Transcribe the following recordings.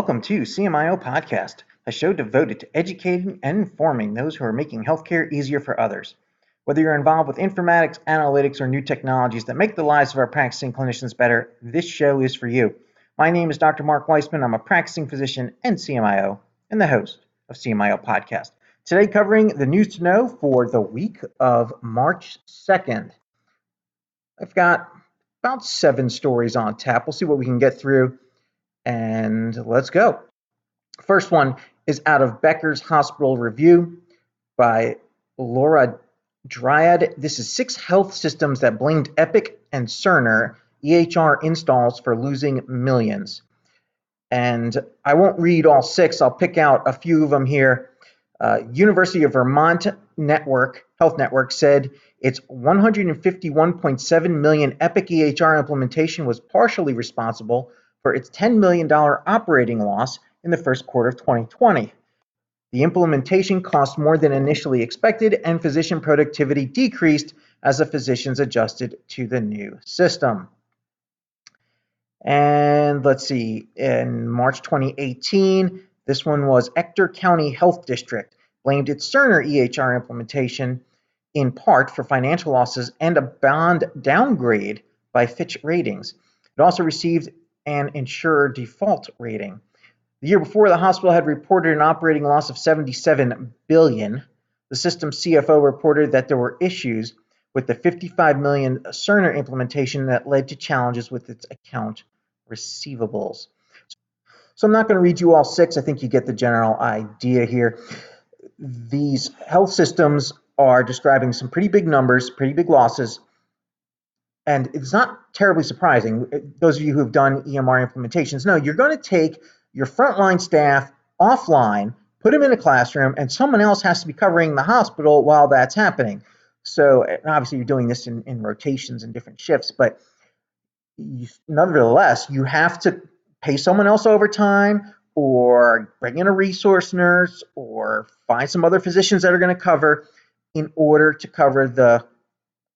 Welcome to CMIO Podcast, a show devoted to educating and informing those who are making healthcare easier for others. Whether you're involved with informatics, analytics, or new technologies that make the lives of our practicing clinicians better, this show is for you. My name is Dr. Mark Weissman. I'm a practicing physician and CMIO and the host of CMIO Podcast. Today, covering the news to know for the week of March 2nd. I've got about seven stories on tap. We'll see what we can get through and let's go. First one is out of Becker's Hospital Review by Laura Dyrda. This is six health systems that blamed Epic and Cerner EHR installs for losing millions. And I won't read all six, I'll pick out a few of them here. Uh, University of Vermont Network, Health Network, said its 151.7 million Epic EHR implementation was partially responsible for its $10 million operating loss in the first quarter of 2020. The implementation cost more than initially expected, and physician productivity decreased as the physicians adjusted to the new system. And let's see, in March 2018, this one was Ector County Health District blamed its Cerner EHR implementation in part for financial losses and a bond downgrade by Fitch Ratings. It also received and insurer default rating. The year before, the hospital had reported an operating loss of 77 billion. The system CFO reported that there were issues with the 55 million Cerner implementation that led to challenges with its account receivables. So I'm not going to read you all six. I think you get the general idea here. These health systems are describing some pretty big numbers, pretty big losses, and it's not terribly surprising. Uh, those of you who have done EMR implementations know you're going to take your frontline staff offline, put them in a classroom, and someone else has to be covering the hospital while that's happening. So obviously you're doing this in, in rotations and different shifts, but you, nevertheless, you have to pay someone else overtime or bring in a resource nurse or find some other physicians that are going to cover in order to cover the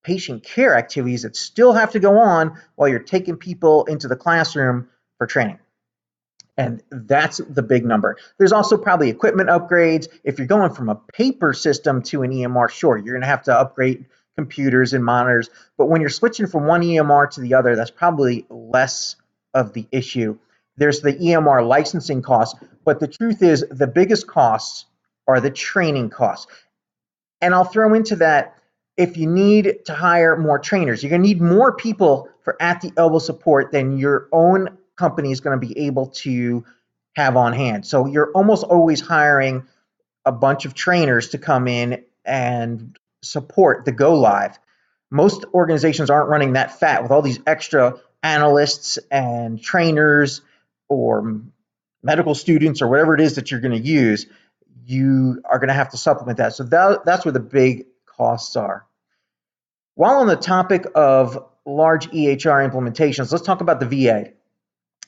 patient care activities that still have to go on while you're taking people into the classroom for training. And that's the big number. There's also probably equipment upgrades. If you're going from a paper system to an EMR, sure, you're going to have to upgrade computers and monitors. But when you're switching from one EMR to the other, that's probably less of the issue. There's the EMR licensing costs, but the truth is the biggest costs are the training costs. And I'll throw into that if you need to hire more trainers, you're going to need more people for at the elbow support than your own company is going to be able to have on hand. So you're almost always hiring a bunch of trainers to come in and support the go live. Most organizations aren't running that fat with all these extra analysts and trainers or medical students or whatever it is that you're going to use. You are going to have to supplement that. So that, that's where the big costs are. While on the topic of large EHR implementations, let's talk about the VA.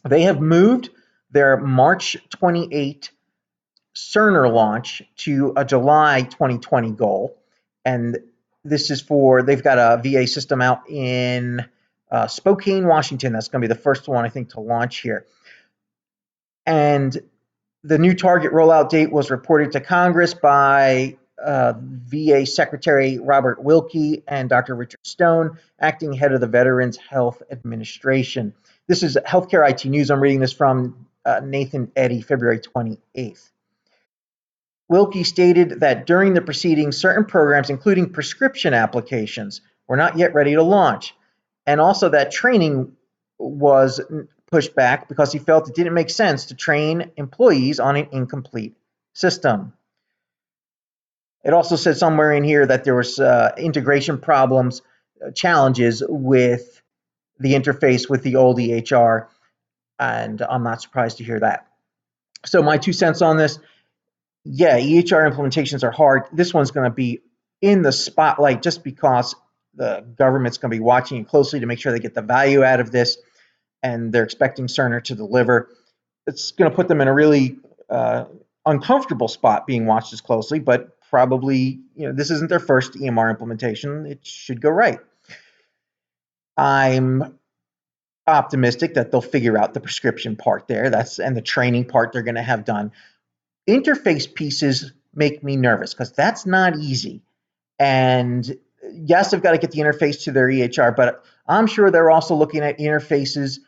They have moved their March 28 Cerner launch to a July 2020 goal. And this is for, they've got a VA system out in uh, Spokane, Washington. That's going to be the first one, I think, to launch here. And the new target rollout date was reported to Congress by uh, VA Secretary Robert Wilkie and Dr. Richard Stone, acting head of the Veterans Health Administration. This is Healthcare IT News. I'm reading this from uh, Nathan Eddy, February 28th. Wilkie stated that during the proceedings, certain programs, including prescription applications, were not yet ready to launch, and also that training was pushed back because he felt it didn't make sense to train employees on an incomplete system. It also said somewhere in here that there was uh, integration problems, uh, challenges with the interface with the old EHR, and I'm not surprised to hear that. So my two cents on this, yeah, EHR implementations are hard. This one's going to be in the spotlight just because the government's going to be watching it closely to make sure they get the value out of this, and they're expecting Cerner to deliver. It's going to put them in a really uh, uncomfortable spot being watched as closely, but probably, you know, this isn't their first EMR implementation. It should go right. I'm optimistic that they'll figure out the prescription part there. That's and the training part they're going to have done. Interface pieces make me nervous because that's not easy. And yes, they've got to get the interface to their EHR, but I'm sure they're also looking at interfaces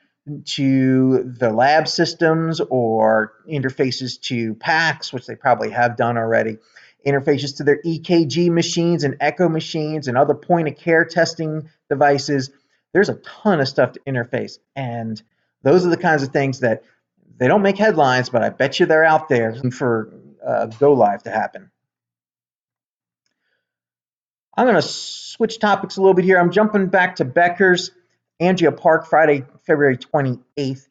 to the lab systems or interfaces to PACS, which they probably have done already, interfaces to their EKG machines and echo machines and other point of care testing devices. There's a ton of stuff to interface. And those are the kinds of things that they don't make headlines, but I bet you they're out there for uh, go live to happen. I'm going to switch topics a little bit here. I'm jumping back to Becker's. Andrea Park, Friday, February 28th.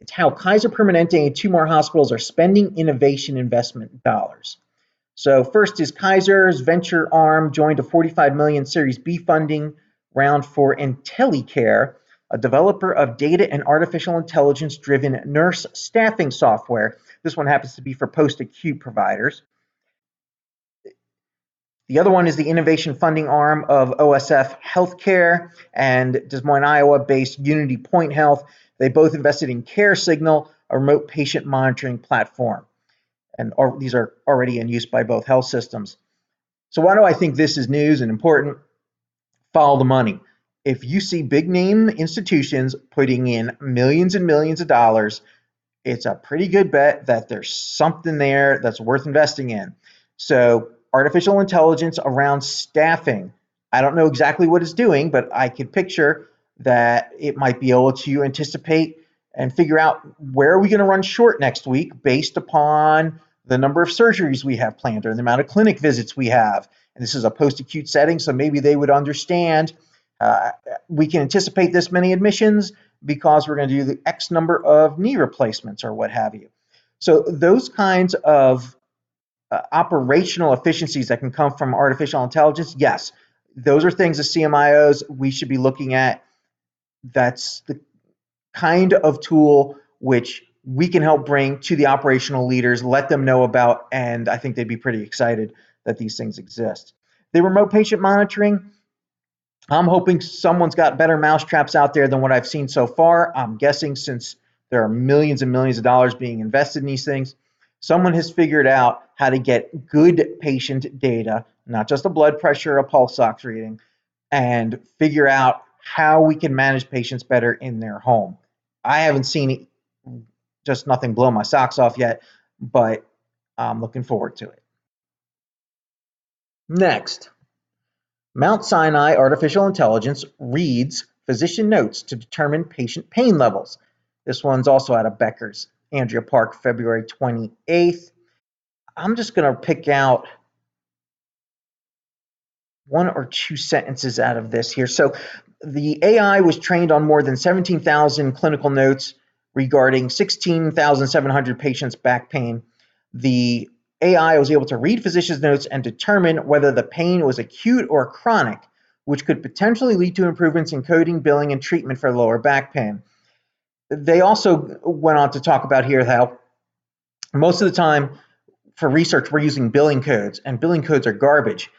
It's how Kaiser Permanente and two more hospitals are spending innovation investment dollars. So first is Kaiser's venture arm joined a 45 million Series B funding round for IntelyCare, a developer of data and artificial intelligence driven nurse staffing software. This one happens to be for post acute providers. The other one is the innovation funding arm of OSF Healthcare and Des Moines, Iowa based Unity Point Health. They both invested in CareSignal, a remote patient monitoring platform. And these are already in use by both health systems. So, why do I think this is news and important? Follow the money. If you see big name institutions putting in millions and millions of dollars, it's a pretty good bet that there's something there that's worth investing in. So, artificial intelligence around staffing. I don't know exactly what it's doing, but I could picture that it might be able to anticipate and figure out where are we going to run short next week based upon the number of surgeries we have planned or the amount of clinic visits we have. And this is a post-acute setting, so maybe they would understand uh, we can anticipate this many admissions because we're going to do the X number of knee replacements or what have you. So those kinds of uh, operational efficiencies that can come from artificial intelligence, yes, those are things as CMIOs we should be looking at. That's the kind of tool which we can help bring to the operational leaders, let them know about, and I think they'd be pretty excited that these things exist. The remote patient monitoring, I'm hoping someone's got better mousetraps out there than what I've seen so far. I'm guessing since there are millions and millions of dollars being invested in these things, someone has figured out how to get good patient data, not just a blood pressure, a pulse ox reading, and figure out how we can manage patients better in their home. I haven't seen just nothing blow my socks off yet, but I'm looking forward to it. Next, Mount Sinai Artificial Intelligence reads physician notes to determine patient pain levels. This one's also out of Becker's. Andrea Park, February 28th. I'm just going to pick out one or two sentences out of this here. So, the AI was trained on more than 17,000 clinical notes regarding 16,700 patients' back pain. The AI was able to read physicians' notes and determine whether the pain was acute or chronic, which could potentially lead to improvements in coding, billing, and treatment for lower back pain they also went on to talk about here how most of the time for research we're using billing codes and billing codes are garbage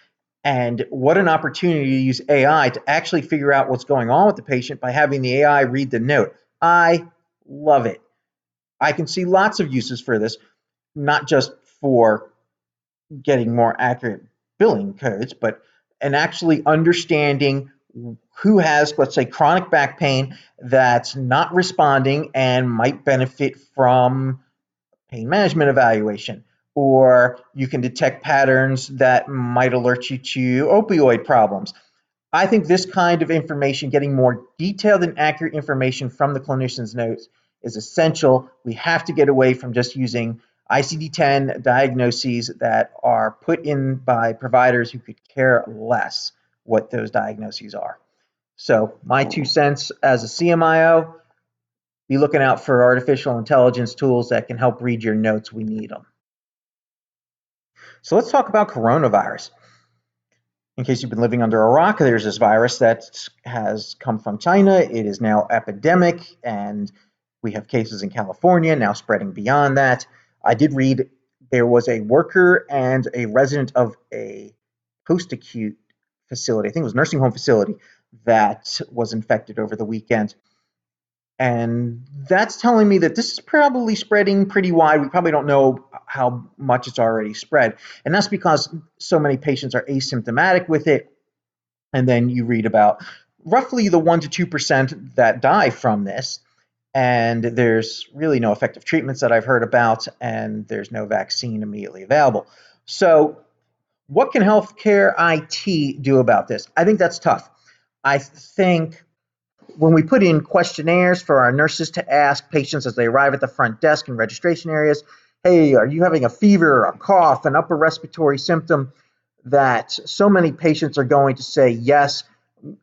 and what an opportunity to use ai to actually figure out what's going on with the patient by having the ai read the note i love it i can see lots of uses for this not just for getting more accurate billing codes but and actually understanding who has, let's say, chronic back pain that's not responding and might benefit from pain management evaluation. Or you can detect patterns that might alert you to opioid problems. I think this kind of information, getting more detailed and accurate information from the clinician's notes, is essential. We have to get away from just using ICD 10 diagnoses that are put in by providers who could care less what those diagnoses are. So, my two cents as a CMIO be looking out for artificial intelligence tools that can help read your notes. We need them. So, let's talk about coronavirus. In case you've been living under a rock, there's this virus that has come from China. It is now epidemic, and we have cases in California now spreading beyond that. I did read there was a worker and a resident of a post acute facility, I think it was nursing home facility, that was infected over the weekend. And that's telling me that this is probably spreading pretty wide. We probably don't know how much it's already spread. And that's because so many patients are asymptomatic with it. And then you read about roughly the 1% to 2% that die from this. And there's really no effective treatments that I've heard about, and there's no vaccine immediately available. So, what can healthcare IT do about this? I think that's tough. I think when we put in questionnaires for our nurses to ask patients as they arrive at the front desk and registration areas, hey, are you having a fever, a cough, an upper respiratory symptom? That so many patients are going to say yes,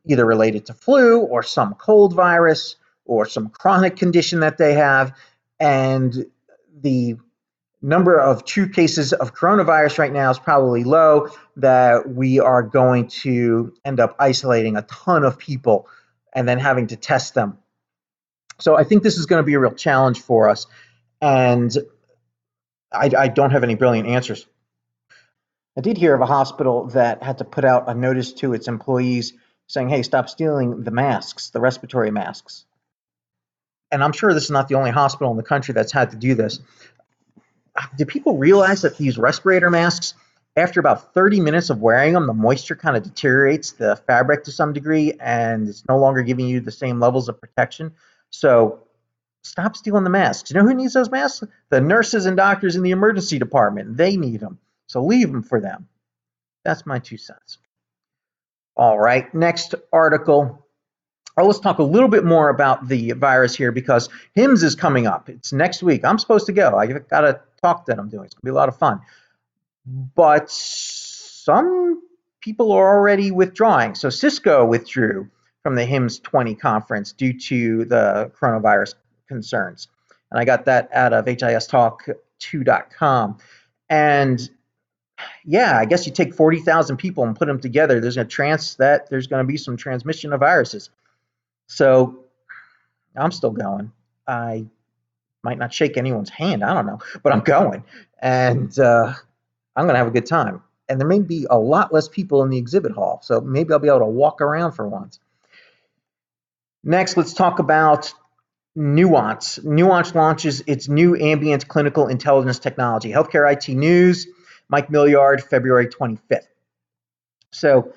either related to flu or some cold virus or some chronic condition that they have. And the number of true cases of coronavirus right now is probably low, that we are going to end up isolating a ton of people and then having to test them. So I think this is going to be a real challenge for us. And I, I don't have any brilliant answers. I did hear of a hospital that had to put out a notice to its employees saying, hey, stop stealing the masks, the respiratory masks. And I'm sure this is not the only hospital in the country that's had to do this. Do people realize that these respirator masks after about 30 minutes of wearing them, the moisture kind of deteriorates the fabric to some degree and it's no longer giving you the same levels of protection. So stop stealing the masks. You know who needs those masks? The nurses and doctors in the emergency department. They need them. So leave them for them. That's my two cents. All right, next article. Oh, let's talk a little bit more about the virus here because HIMSS is coming up. It's next week. I'm supposed to go. I've got a talk that I'm doing. It's going to be a lot of fun but some people are already withdrawing. So Cisco withdrew from the HIMSS 20 conference due to the coronavirus concerns. And I got that out of HIStalk2.com. And yeah, I guess you take 40,000 people and put them together, there's a chance that there's going to be some transmission of viruses. So I'm still going. I might not shake anyone's hand, I don't know, but I'm going. And uh, I'm going to have a good time. And there may be a lot less people in the exhibit hall, so maybe I'll be able to walk around for once. Next, let's talk about Nuance. Nuance launches its new ambient clinical intelligence technology. Healthcare IT News, Mike Miliard, February 25th. So,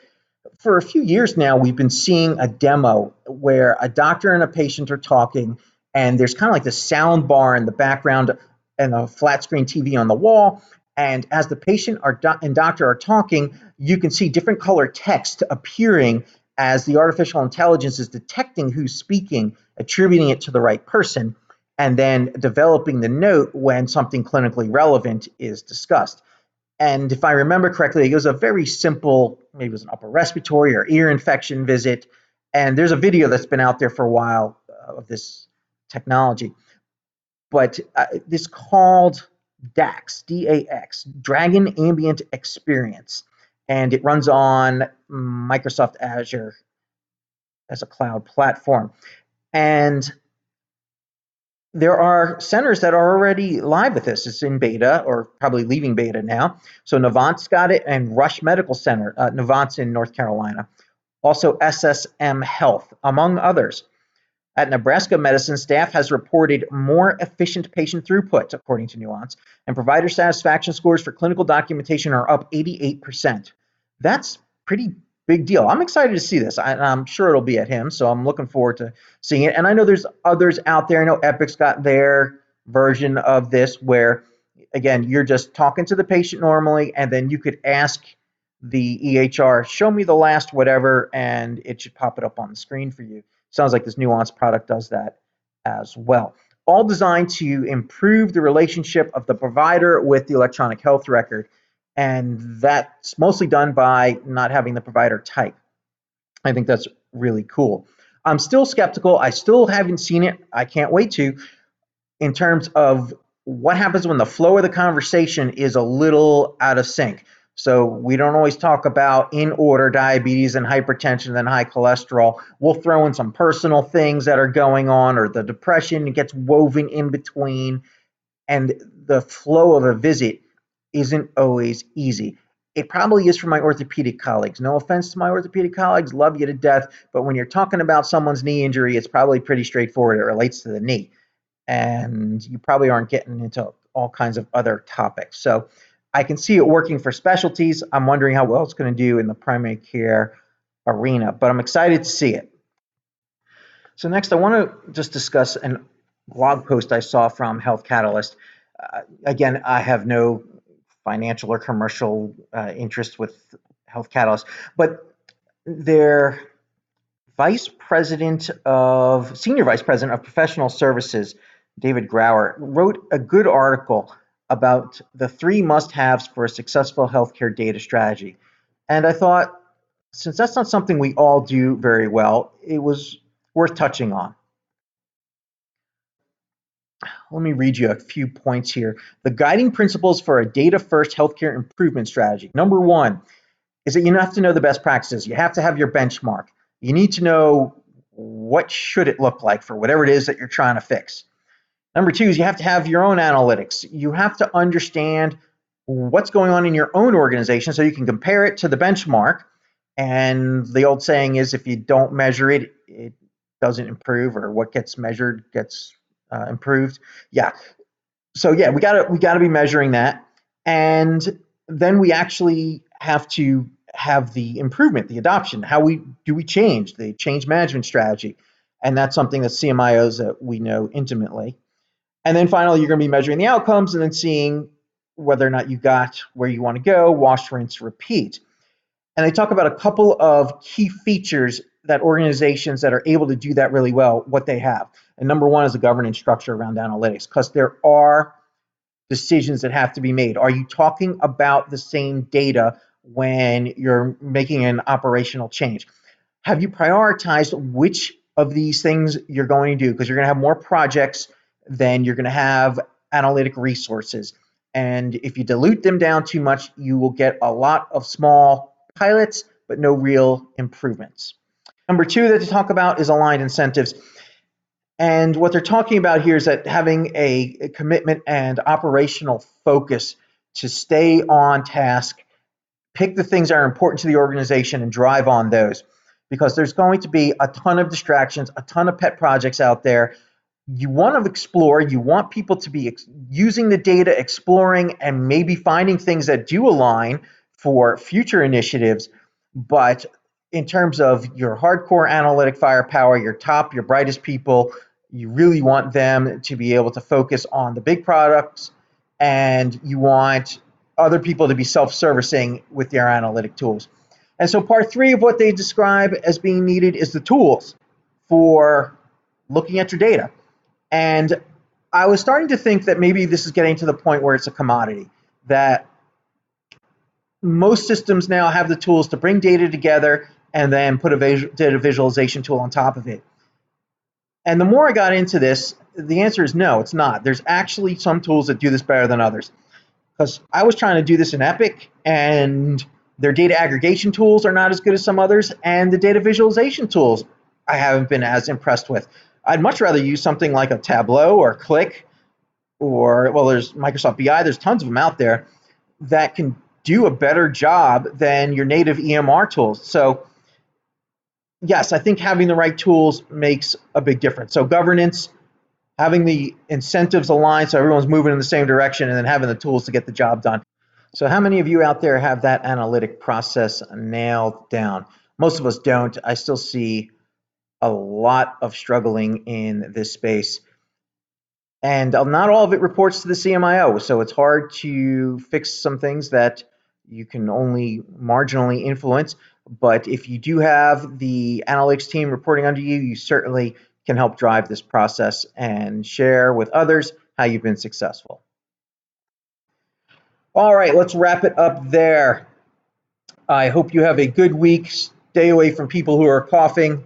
for a few years now, we've been seeing a demo where a doctor and a patient are talking, and there's kind of like the sound bar in the background and a flat screen TV on the wall, and as the patient and doctor are talking, you can see different color text appearing as the artificial intelligence is detecting who's speaking, attributing it to the right person, and then developing the note when something clinically relevant is discussed. And if I remember correctly, it was a very simple, maybe it was an upper respiratory or ear infection visit. And there's a video that's been out there for a while uh, of this technology. But uh, this called DAX, D-A-X, Dragon Ambient Experience, and it runs on Microsoft Azure as a cloud platform. And there are centers that are already live with this. It's in beta or probably leaving beta now. So Novant's got it and Rush Medical Center, uh, Novant's in North Carolina. Also SSM Health, among others. At Nebraska Medicine, staff has reported more efficient patient throughput, according to Nuance, and provider satisfaction scores for clinical documentation are up 88%. That's pretty big deal. I'm excited to see this. I, am sure it'll be at HIMSS, so I'm looking forward to seeing it. And I know there's others out there. I know Epic's got their version of this where, again, you're just talking to the patient normally, and then you could ask the EHR, show me the last whatever, and it should pop it up on the screen for you. Sounds like this nuanced product does that as well. All designed to improve the relationship of the provider with the electronic health record. And that's mostly done by not having the provider type. I think that's really cool. I'm still skeptical. I still haven't seen it. I can't wait to. In terms of what happens when the flow of the conversation is a little out of sync. So we don't always talk about in order diabetes and hypertension and high cholesterol. We'll throw in some personal things that are going on or the depression gets woven in between. And the flow of a visit isn't always easy. it probably is for my orthopedic colleagues. No offense to my orthopedic colleagues, love you to death, but when you're talking about someone's knee injury, it's probably pretty straightforward. It relates to the knee. And you probably aren't getting into all kinds of other topics. So I can see it working for specialties. I'm wondering how well it's going to do in the primary care arena, but I'm excited to see it. So next, I want to just discuss an blog post I saw from Health Catalyst. Uh, again, I have no financial or commercial uh, interest with Health Catalyst, but their vice president of senior vice president of professional services, David Grauer, wrote a good article about the three must-haves for a successful healthcare data strategy. And I thought, since that's not something we all do very well, it was worth touching on. Let me read you a few points here. The guiding principles for a data first healthcare improvement strategy. Number one is that you have to know the best practices. You have to have your benchmark. You need to know what should it look like for whatever it is that you're trying to fix. Number two is you have to have your own analytics. You have to understand what's going on in your own organization so you can compare it to the benchmark. And the old saying is if you don't measure it, it doesn't improve, or what gets measured gets uh, improved. Yeah. So yeah, we gotta we gotta be measuring that, and then we actually have to have the improvement, the adoption. How we do we change the change management strategy, and that's something that CMIOs that we know intimately. And then finally, you're going to be measuring the outcomes and then seeing whether or not you got where you want to go. Wash, rinse, repeat. And they talk about a couple of key features that organizations that are able to do that really well, what they have. And number one is a governance structure around analytics, because there are decisions that have to be made. Are you talking about the same data when you're making an operational change? Have you prioritized which of these things you're going to do? Because you're going to have more projects than you're going to have analytic resources. And if you dilute them down too much, you will get a lot of small pilots, but no real improvements. Number two that to talk about is aligned incentives. And what they're talking about here is that having a, a commitment and operational focus to stay on task, pick the things that are important to the organization and drive on those. Because there's going to be a ton of distractions, a ton of pet projects out there. You want to explore, you want people to be ex- using the data, exploring, and maybe finding things that do align for future initiatives. But in terms of your hardcore analytic firepower, your top, your brightest people, you really want them to be able to focus on the big products and you want other people to be self-servicing with their analytic tools. And so part three of what they describe as being needed is the tools for looking at your data. And I was starting to think that maybe this is getting to the point where it's a commodity, that most systems now have the tools to bring data together and then put a data visualization tool on top of it. And the more I got into this, the answer is no, it's not. There's actually some tools that do this better than others. Because I was trying to do this in Epic, and their data aggregation tools are not as good as some others, and the data visualization tools I haven't been as impressed with. I'd much rather use something like a Tableau or Qlik or, well, there's Microsoft BI, there's tons of them out there that can do a better job than your native EMR tools. So yes, I think having the right tools makes a big difference. So governance, having the incentives aligned so everyone's moving in the same direction, and then having the tools to get the job done. So how many of you out there have that analytic process nailed down? Most of us don't. I still see a lot of struggling in this space. And um, not all of it reports to the CMIO, so it's hard to fix some things that you can only marginally influence. But if you do have the analytics team reporting under you, you certainly can help drive this process and share with others how you've been successful. All right, let's wrap it up there. I hope you have a good week. Stay away from people who are coughing.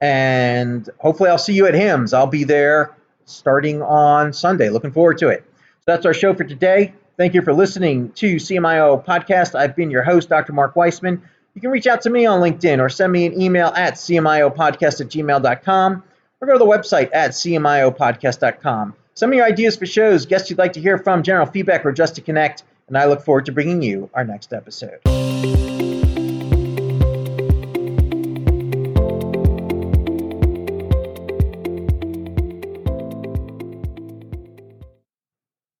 And hopefully, I'll see you at HIMSS. I'll be there starting on Sunday. Looking forward to it. So that's our show for today. Thank you for listening to CMIO Podcast. I've been your host, Dr. Mark Weissman. You can reach out to me on LinkedIn or send me an email at cmiopodcast at gmail.com or go to the website at cmiopodcast.com. Send me your ideas for shows, guests you'd like to hear from, general feedback, or just to connect. and I look forward to bringing you our next episode.